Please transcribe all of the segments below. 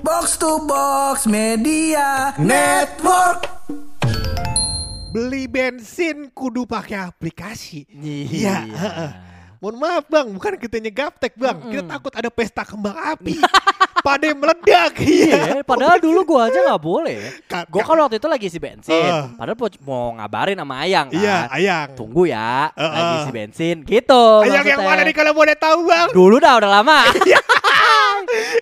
Box to Box Media Network. Beli bensin kudu pakai aplikasi. Iya. heeh. Mohon maaf bang, bukan kita nyegaptek bang. Kita takut ada pesta kembang api. Pada meledak. Iya, padahal dulu gua aja nggak boleh. Ka- Gua ka- kan waktu itu lagi isi bensin. Eh. Padahal mau, ngabarin sama Ayang kan. Iya, ayang. Tunggu ya, Eh, lagi eh. isi bensin gitu. Ayang yang mana nih kalau boleh tahu bang? Dulu dah udah lama.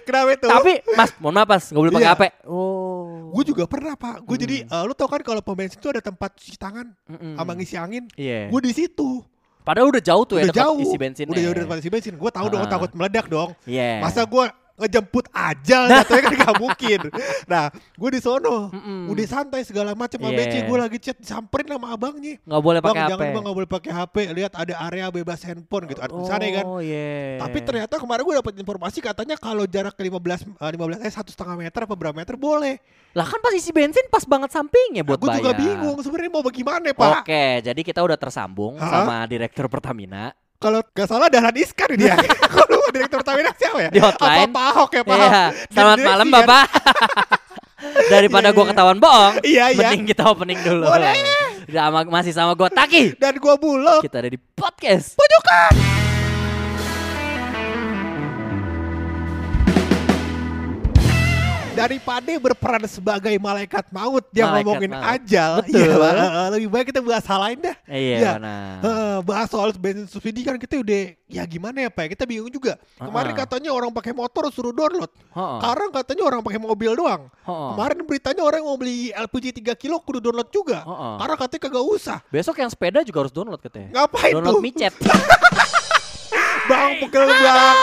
Kenapa itu? Tapi Mas, mohon maaf Mas, nggak boleh pakai Iya. HP. Oh. gue juga pernah pak. Gue jadi, eh, lu tau kan kalau pom bensin tuh ada tempat cuci tangan Mm-mm. sama ngisi angin. Iya. Gue di situ. Padahal udah jauh tuh ya Udah jauh. isi bensin. Udah jauh dari tempat isi bensin. Gue tahu dong Ah. takut meledak dong. Iya. Masa gue ngejemput ajal jatuhnya kan gak mungkin. Nah, gue di sono. Mm-mm. Udah santai segala macam sama Iya. BC. Gue lagi chat disamperin sama abangnya. nggak boleh pakai HP. jangan bang gak boleh pakai HP. Lihat ada area bebas handphone gitu. Ada tulisannya kan. Oh iya. Tapi ternyata kemarin gue dapat informasi katanya kalau jarak ke 15 eh, 15 eh satu setengah meter apa berapa meter boleh. lah kan pas isi bensin pas banget sampingnya buat Gue bayar. juga bingung sebenarnya mau bagaimana pak. Oke, jadi kita udah tersambung Hah? sama direktur Pertamina. Kalau gak salah Dahlan Iskar dia. Kalau direktur Pertamina siapa ya? Di hotline. Apa Pak Ahok ya Pak Ahok? Iya, selamat malam kan? Bapak. Daripada Iya, gua iya. ketahuan bohong, Iya iya. mending kita opening dulu. Boleh. Sama, masih sama gua Taki. Dan gua bulog. Kita ada di podcast. Daripada berperan sebagai malaikat maut dia Malaikat ngomongin maut. ajal. Betul. Eh, lebih baik kita bahas hal lain dah. Iya, benar. Eh, bahas soal bensin subsidi kan kita udah ya gimana ya Pak ya? Kita bingung juga. Kemarin Heeh. katanya orang pakai motor suruh download. Sekarang katanya orang pakai mobil doang. Heeh. Kemarin beritanya orang mau beli LPG 3 kilo kudu download juga. Karena katanya kagak usah. Besok yang sepeda juga harus download katanya. Ngapain download tuh? micet. Bang pegel bang,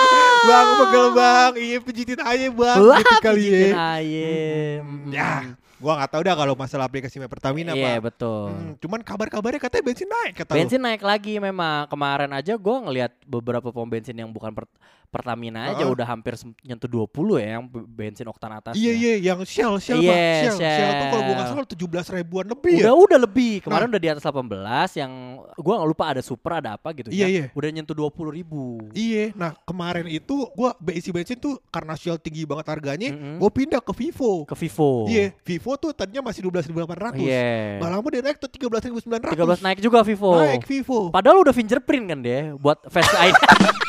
bang pegel bang, iya pijitin aja bang, Wah, gitu kali pijitin ya. ayam. Ya, gua nggak tahu dah kalau masalah aplikasi Pertamina Iya, pak. betul. Hmm, cuman kabar-kabarnya katanya bensin naik kata lu. Bensin naik lagi memang. Kemarin aja gua ngelihat beberapa pom bensin yang bukan per- Pertamina aja Heeh. udah hampir nyentuh 20 ya yang bensin oktan atas. Iya iya, yang Shell Shell Iya, pak, Shell, Shell, tuh Shell. kalau gua nggak salah 17 ribuan lebih Udah ya. udah lebih. Kemarin Nah. udah di atas 18 yang gua nggak lupa ada super ada apa gitu Iya, ya. iya. Udah nyentuh 20 ribu. Iya, nah kemarin itu gua isi bensin tuh karena Shell tinggi banget harganya, Mm-mm. gua pindah ke Vivo. Ke Vivo. Iya, Vivo tuh tadinya masih 12.800. Iya. Gak lama dia naik tuh 13.900. 13 naik juga Vivo. Naik Vivo. Padahal udah fingerprint kan dia buat Face ID.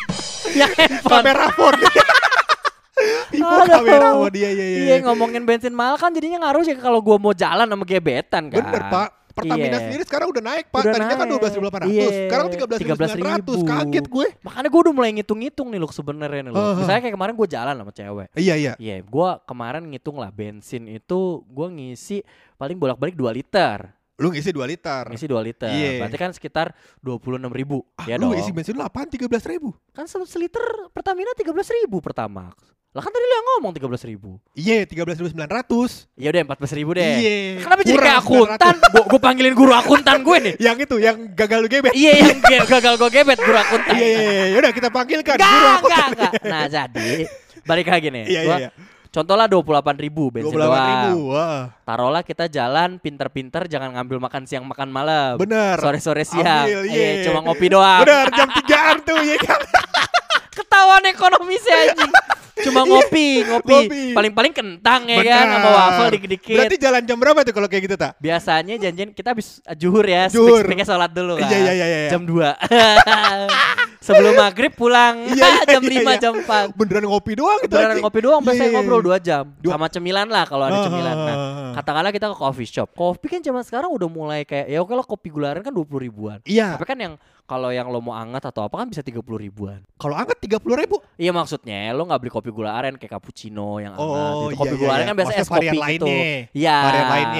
ya handphone. kamera phone. Vivo Aduh. kamera phone dia iya iya. Iya ngomongin bensin mahal kan jadinya ngaruh sih kalau gua mau jalan sama gebetan kan. Bener Pak. Pertamina Iya. sendiri sekarang udah naik Pak. Udah Tadinya kan naik. 12.800. Iya. Sekarang 13.900. 13.000. Kaget gue. Makanya gue udah mulai ngitung-ngitung nih loh sebenarnya nih loh. Heeh. Misalnya kayak kemarin gue jalan sama cewek. Iya iya. Iya, gua kemarin ngitung lah bensin itu gua ngisi paling bolak-balik 2 liter. Lu ngisi 2 liter. Ngisi 2 liter. Iya. Berarti kan sekitar 26 ribu. Ah, ya lu dong. isi bensin lu apaan 13 ribu? Kan se- seliter Pertamina 13 ribu pertama. Lah kan tadi lu yang ngomong 13 ribu. Iya 13.900. Ya udah 14 ribu deh. Iya. Kenapa jadi kayak akuntan? Gua panggilin guru akuntan gue nih. Yang itu yang gagal lu gebet. iya yang ge- gagal gue gebet guru akuntan. Iya iya iya. Yaudah kita panggilkan Enggak, guru aku. enggak, enggak. Nah jadi balik lagi nih. Iya iya iya. Contoh lah 28 ribu bensin 28 doang. ribu. Wah. Taruhlah kita jalan pinter-pinter jangan ngambil makan siang makan malam. Bener. Sore-sore siang. Ambil, Iya, iya. cuma ngopi doang. Bener jam 3an tuh ya kan. Ketahuan ekonomisnya anjing. Cuma ngopi, ngopi. Iya. Ngopi. Paling-paling kentang ya kan sama waffle dikit-dikit. Berarti jalan jam berapa tuh kalau kayak gitu tak? Biasanya janjian kita habis juhur ya, Juhur. speak-speaknya sholat dulu kan. Iya, iya, iya, iya. Jam 2. Sebelum maghrib pulang Iya, iya, jam iya, 5 iya. jam 4. Beneran ngopi doang gitu. Beneran ngopi doang, biasanya ngobrol. 2 jam. Dua- Sama cemilan lah kalau ada Ah, cemilan. ah, Nah, ah, ah. katakanlah kita ke coffee shop. Kopi kan zaman sekarang udah mulai kayak ya oke lah kopi gula aren kan 20 ribuan. Iya. Tapi kan yang kalau yang lo mau anget atau apa kan bisa 30 ribuan. Kalau angkat 30 ribu. Iya maksudnya lo nggak beli kopi gula aren kayak cappuccino yang anget Oh, gitu. Kopi iya, gula aren iya. kan biasa es kopi gitu. Iya.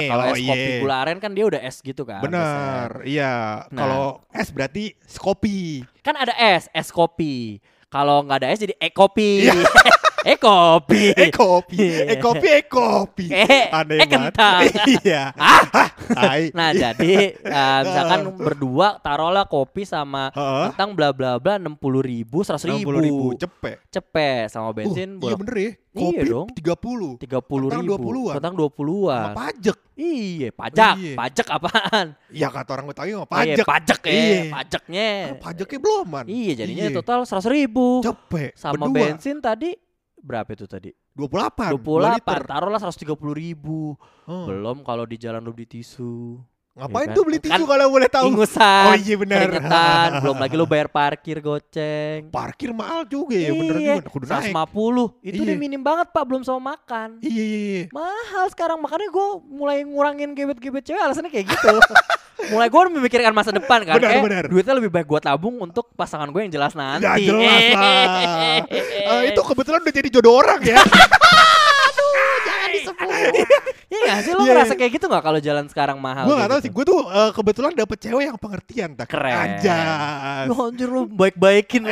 Kalau Oh, es kopi iya. gula aren kan dia udah es gitu kan. Bener. Iya. Nah. Kalau es berarti kopi. Kan ada es, es kopi. Kalau nggak ada es jadi e kopi. Iya. e kopi. Eh kopi. Iya. Eh kopi. Eh kopi. Eh, Aneh eh, kentang. Iya. Hah? Tai. Nah jadi eh, misalkan berdua taruhlah kopi sama kentang bla bla bla enam puluh ribu seratus 60 ribu, ribu. Cepet. cepet sama bensin Uh, iya bener ya. Iya Kopi dong. 30. tiga puluh Kentang ribu 20-an. kentang dua Sama puluhan pajak. iya pajak Iya. pajak apaan Ya kata orang Betawi mah Iya, pajak. pajak ya Iya. pajaknya Kan Pajaknya belum man. iya jadinya Iya. total seratus ribu Cepet. sama Berdua. bensin tadi berapa itu tadi 28. 28, taruhlah 130 ribu. Hmm. Belum kalau di jalan lu beli tisu. Ngapain Iya tuh kan? beli tisu Kan kalau boleh tahu? Ingusan. Oh iya benar. keringetan, belum lagi lu bayar parkir goceng. Parkir mahal juga ya, bener Iya, juga. Kudu naik. 150. Itu Iya. udah minim banget, Pak, belum sama makan. Iya, iya, iya. Mahal sekarang makanya gue mulai ngurangin gebet-gebet cewek alasannya kayak gitu. mulai gue memikirkan masa depan kan. Benar, eh, benar. duitnya lebih baik gue tabung untuk pasangan gue yang jelas nanti. Ya jelas lah. Eh, itu kebetulan udah jadi jodoh orang ya. disebut. Iya gak sih lo Iya, ngerasa iya. kayak gitu gak kalau jalan sekarang mahal? gue gak tau gitu? sih, gue tuh eh, kebetulan dapet cewek yang pengertian tak. Keren. Anjas. Lu anjir lu baik-baikin lu.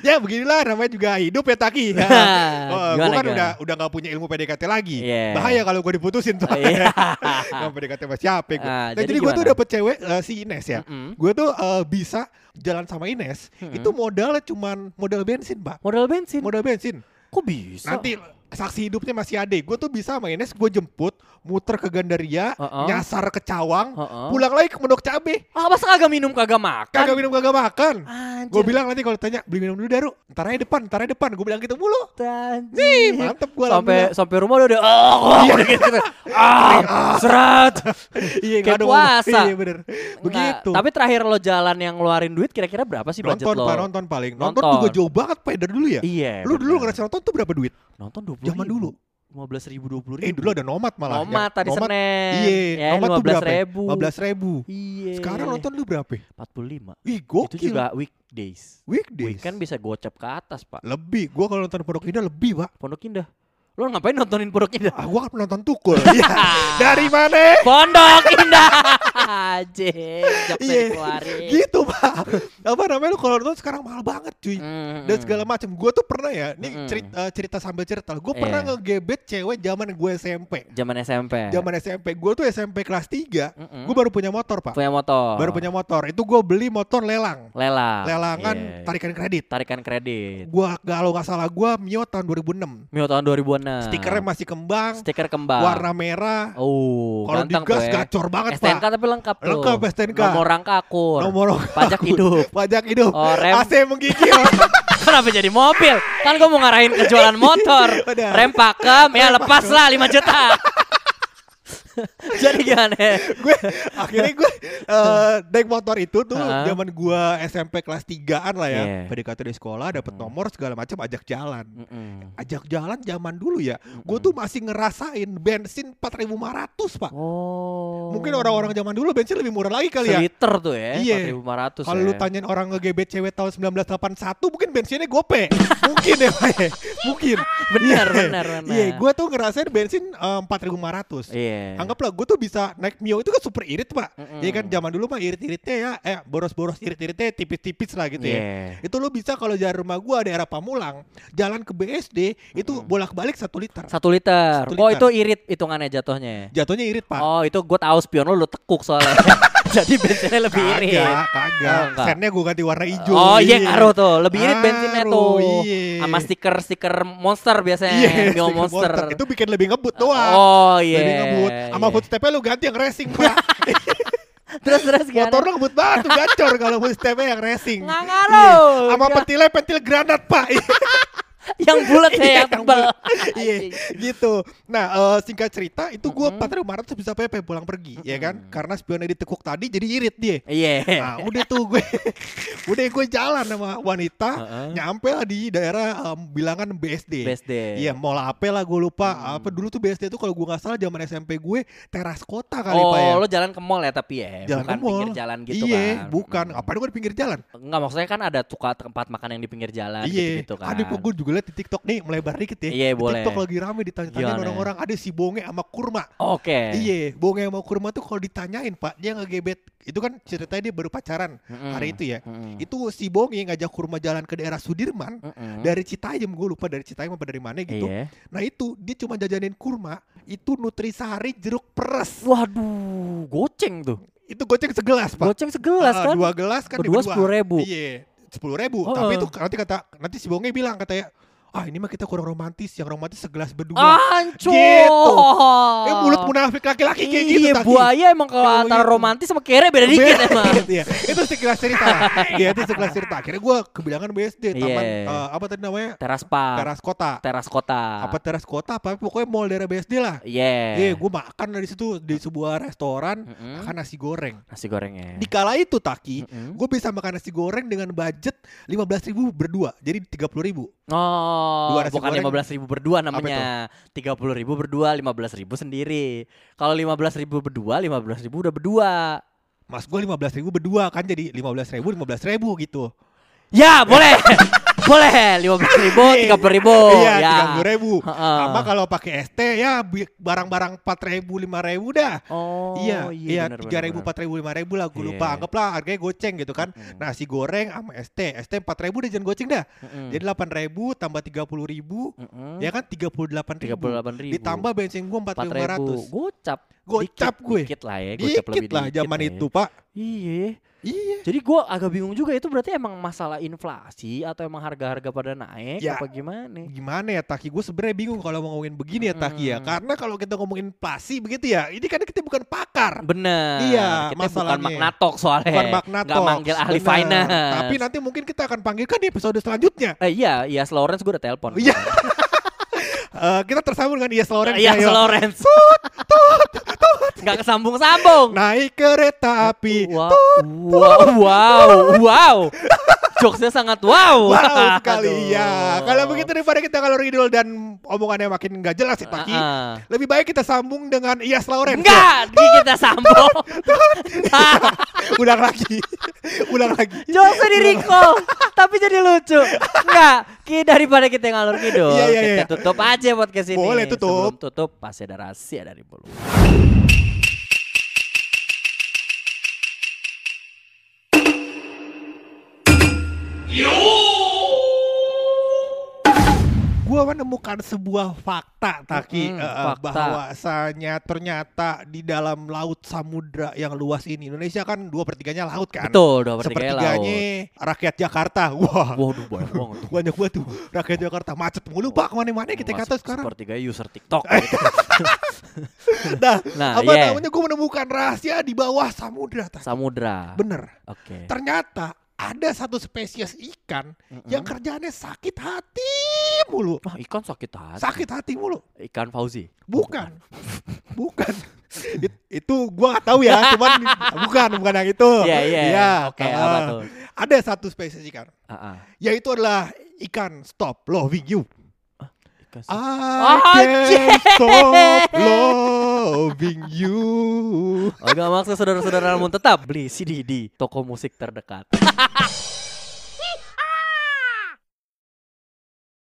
Ya beginilah namanya juga hidup ya Taki. Ya. Oh, gue kan gimana? udah udah gak punya ilmu PDKT lagi. Iya. Bahaya kalau gue diputusin tuh. Iya. Gak PDKT sama siapa gue. Ah, Nah, jadi jadi gue tuh dapet cewek eh, si Ines ya. Mm-mm. Gue tuh eh, bisa jalan sama Ines. Mm-mm. Itu modalnya cuman modal bensin, Pak. Modal bensin. Modal bensin. Kok bisa? Nanti saksi hidupnya masih ada. Gue tuh bisa sama gue jemput, muter ke Gandaria, Heeh. nyasar ke Cawang, Heeh. pulang lagi ke Pondok Cabe. Ah, masa kagak minum kagak makan? Kagak minum kagak makan. Gue bilang nanti kalau tanya beli minum dulu Daru, ntar aja depan, ntar aja depan. Gue bilang gitu mulu. Nih, mantep gue sampai sampai rumah udah udah oh, udah gitu, gitu. ah serat Iya, Kayak puasa. Iya bener. Begitu. Tapi terakhir lo jalan yang ngeluarin duit kira-kira berapa sih budget nonton lo pak nonton paling nonton, Nonton. juga jauh banget pak dari dulu ya iya lu dulu ngerasa nonton tuh berapa duit nonton dua zaman dulu lima belas ribu dua puluh ribu. Eh dulu ada nomad malah Nomad Yang- tadi nomad, Senin. iya ya, nomad tuh berapa ribu. lima belas ribu. Iya. Sekarang nonton lu berapa? empat puluh lima. Ih itu gokil juga weekdays. Weekdays? Weekend bisa gocap ke atas pak. Lebih. Gua kalau nonton Pondok Indah lebih pak. Pondok Indah lo ngapain nontonin Indah? Ah gua kan nonton tukul. Iya. dari mana? Pondok Indah. Anjing Jokes Iya. gitu pak. Apa namanya lu kalau nonton sekarang mahal banget cuy. Mm, dan mm. segala macam gue tuh pernah ya ini Mm-mm. cerita, eh, cerita sambil cerita gue pernah Iya. ngegebet cewek zaman gue SMP Zaman SMP zaman SMP gue tuh SMP kelas 3 Mm-mm. gue baru punya motor pak. Punya motor. Baru punya motor. Itu gue beli motor lelang. Lelang. Lelangan Iya. tarikan kredit. Tarikan kredit. Gue kalau nggak salah gue Mio tahun 2006 Mio tahun 2006 stikernya masih kembang. Stiker kembang. Warna merah. Oh kalau digas tuh ya. gacor banget STNK pak. tapi lengkap tuh. Lengkap STNK. nomor rangka akur. Nomor pajak hidup. Pajak hidup. Oh, rem. AC menggigil. Kenapa jadi mobil? Kan gue mau ngarahin ke jualan motor. Rem pakem, ya lepas lah 5 juta. jadi gimana? gue akhirnya gue eh, naik motor itu tuh zaman gue SMP kelas 3an lah ya Iya. PDKT di sekolah dapet Hmm. nomor segala macam ajak jalan Mm-mm. ajak jalan zaman dulu ya gue tuh masih ngerasain bensin 4500 pak Oh. mungkin orang-orang zaman dulu bensin lebih murah lagi kali ya Seliter tuh ya, Iya. 4.500 kalau ya. lu tanyain orang ngegebet cewek tahun 1981 mungkin bensinnya gope mungkin ya Pak ya. Mungkin Benar, Iya. benar, benar. iya gue tuh ngerasain bensin eh, 4500 Iya. Anggaplah gue tuh bisa naik Mio itu kan super irit pak Mm-mm. Iya kan zaman dulu mah irit-iritnya ya Eh boros-boros irit-iritnya tipis-tipis lah gitu ya Iya. Itu lu bisa kalau dari rumah gue ada daerah Pamulang Jalan ke BSD Itu Mm-mm. bolak-balik satu liter Satu liter. Satu Oh liter. itu irit hitungannya jatuhnya. Jatuhnya irit pak Oh itu gue tahu spion lo lu tekuk soalnya. Jadi bensinnya lebih irit. Kagak, kagak Oh. Sennya gue ganti warna hijau Oh iya ngaruh tuh, lebih irit bensinnya tuh. iya. Sama stiker-stiker monster biasanya, Iya, Mio stiker monster. Itu bikin lebih ngebut doang Oh iya. Lebih ngebut Sama iya. footstepnya lu ganti yang racing pak Terus terus gimana? Motor lu ngebut banget tuh gacor kalau footstepnya yang racing Nggak ngaruh. Iya. Sama pentilnya pentil granat pak yang bulat ya, Iya, yang tebel. Iya gitu. Nah eh, singkat cerita itu gue Mm-mm. empat ribu bisa PP pulang pergi ya kan karena spionnya ditekuk tadi jadi irit dia. Iya. Nah udah tuh gue udah gue jalan sama wanita Heeh. nyampe lah di daerah em, bilangan BSD. BSD. Iya mall apa lah gue lupa Hmm. apa dulu tuh BSD tuh kalau gue nggak salah zaman SMP gue teras kota kali Oh, pak ya. lo jalan ke mall ya tapi ya, Jalan bukan ke mall. pinggir jalan gitu iya, kan. bukan. Hmm. Apa gue di pinggir jalan? Enggak, maksudnya kan ada suka tempat makan yang di pinggir jalan Iya, gitu, kan. ada gue juga liat di TikTok nih melebar dikit ya. Iya, boleh. TikTok lagi rame ditanya-tanya orang-orang ada si bonge sama kurma. Oke. Iya, bonge sama kurma tuh kalau ditanyain pak dia ngegebet itu kan ceritanya dia baru pacaran Mm-mm. hari itu ya. Mm-mm. Itu si bonge ngajak kurma jalan ke daerah Sudirman Mm-mm. dari Citayam gue lupa dari Citayam apa dari mana gitu. Iya. Nah itu dia cuma jajanin kurma itu nutrisari jeruk peres. Waduh, goceng tuh. Itu goceng segelas pak. Goceng segelas Ah, kan. Dua gelas kan dua. 10.000. Iya, sepuluh ribu. Oh, Tapi itu nanti kata nanti si bonge bilang katanya ah ini mah kita kurang romantis, yang romantis segelas berdua. Ancur. Gitu. Eh mulut munafik laki-laki kayak gitu Iya, buaya emang kalau Kalau antara gitu. romantis sama kere beda dikit Beda emang. iya. Itu sekilas cerita. Iya, itu sekilas cerita. Akhirnya gue kebilangan BSD, taman Iya. eh, apa tadi namanya? Teras park. Teras kota. Teras kota. Apa teras kota apa pokoknya mall daerah BSD lah. Iya. Iya, gue makan dari situ di sebuah restoran Mm-mm. makan nasi goreng. Nasi gorengnya. Di kala itu Taki, Mm-mm. gue bisa makan nasi goreng dengan budget 15.000 ribu berdua, jadi 30.000 ribu. Oh, Dua nasi bukan lima belas ribu berdua namanya. Tiga puluh ribu berdua, lima belas ribu sendiri. Kalau lima belas ribu berdua, lima belas ribu udah berdua. Mas gue 15.000 ribu berdua kan jadi 15.000 ribu 15 ribu gitu. Ya boleh, boleh. Lima belas ribu, tiga puluh ribu. iya, ya. 30 ribu. Heeh. Sama kalau pakai ST ya barang-barang 4 ribu 5 ribu dah. Oh, iya, iya, bener, tiga ribu, empat ribu, lima ribu lah. Gue lupa. Iya. Anggaplah harganya goceng gitu kan. Nasi goreng sama ST, ST empat ribu udah jangan goceng dah. Jadi delapan ribu tambah tiga puluh ribu, ya kan tiga puluh delapan tiga ribu. puluh ribu. Ditambah bensin gue empat empat ribu lima ratus. Gocap. Gocap gue. Dikit lah ya. Gocap lebih Dikit lah zaman ya. itu pak. Iya. Iya. Jadi gua agak bingung juga itu berarti emang masalah inflasi atau emang harga-harga pada naik Ya. apa gimana? Gimana ya Taki? Gue sebenarnya bingung kalau mau ngomongin begini ya Taki ya. Mm. Karena kalau kita ngomongin inflasi begitu ya, ini kan kita bukan pakar. Bener. Iya, kita bukan masalahnya. magnatok soalnya. Bukan magna Nggak talks, manggil ahli benar. finance. Tapi nanti mungkin kita akan panggilkan di episode selanjutnya. Eh, iya, iya Lawrence gue udah telepon. Iya. Eh, kita tersambung dengan Yes Lawrence. Iya, ayo. Lawrence. Nggak kesambung-sambung. Naik kereta api. Wow, wow, wow, wow. Jokesnya sangat wow. Wow sekali Aduh. ya. Kalau begitu daripada kita kalau ngidul dan omongannya makin nggak jelas sih Taki. Ah, ah. Lebih baik kita sambung dengan Yes Lawrence. Enggak, di kita sambung. ya. Ulang lagi. Ulang lagi. Jokesnya di recall, tapi jadi lucu. Enggak, ki daripada kita ngalur ngidul, Iya, iya, kita iya. tutup aja podcast ini. Boleh, tutup. Sebelum tutup, pasti ada rahasia dari bulu. Gua menemukan sebuah fakta Taki eh, eh, fakta. bahwasanya ternyata di dalam laut samudra yang luas ini Indonesia kan dua pertiganya laut kan. Betul, dua pertiganya laut. Sepertiganya rakyat Jakarta. Wah. Waduh, banyak banget. Banyak banget tuh rakyat Jakarta macet mulu pak ke mana-mana kita kata sekarang. Sepertiga user TikTok. Nah, Nah, apa iya. namanya gue menemukan rahasia di bawah samudra. Samudra. Bener. Oke. Ternyata ada satu spesies ikan Mm-mm. yang kerjaannya sakit hati mulu. Wah, ikan sakit hati. Sakit hati mulu. Ikan Fauzi. Bukan. Bukan. It- itu gua gak tahu ya, cuman bukan, bukan yang itu. Iya, iya. Iya, Oke, apa tuh? Ada satu spesies ikan, ah. yaitu adalah ikan stop loving you. Ikan I Anjing. can't stop loving you. Oh, gak maksud saudara-saudara namun tetap beli CD di toko musik terdekat.